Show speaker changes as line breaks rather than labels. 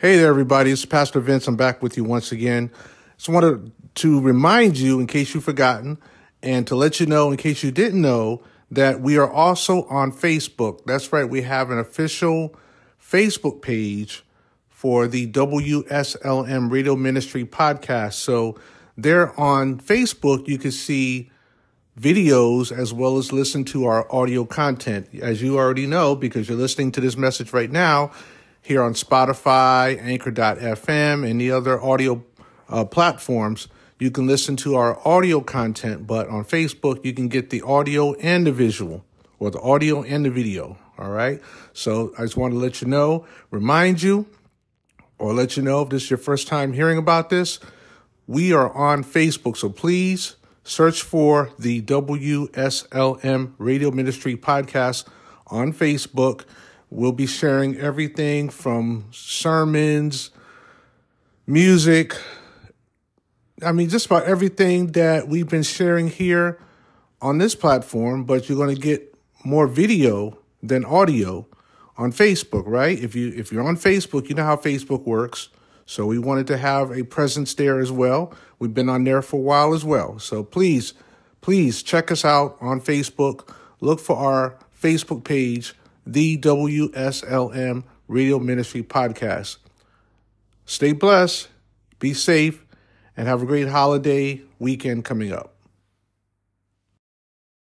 Hey there, everybody. It's Pastor Vince. I'm back with you once again. Just wanted to remind you, in case you've forgotten, and to let you know, in case you didn't know, that we are also on Facebook. That's right. We have an official Facebook page for the WSLM Radio Ministry podcast. So there on Facebook, you can see videos as well as listen to our audio content. As you already know, because you're listening to this message right now, here on Spotify, Anchor.fm, and the other audio uh, platforms. You can listen to our audio content, but on Facebook, you can get the audio and the visual, or the audio and the video. All right. So I just want to let you know, remind you, or let you know if this is your first time hearing about this. We are on Facebook. So please search for the WSLM Radio Ministry podcast on Facebook We'll be sharing everything from sermons, music. I mean, just about everything that we've been sharing here on this platform, but you're going to get more video than audio on Facebook, right? If you if you're on Facebook, you know how Facebook works. So we wanted to have a presence there as well. We've been on there for a while as well. So please, please check us out on Facebook. Look for our Facebook page the WSLM Radio Ministry Podcast. Stay blessed, be safe, and have a great holiday weekend coming up.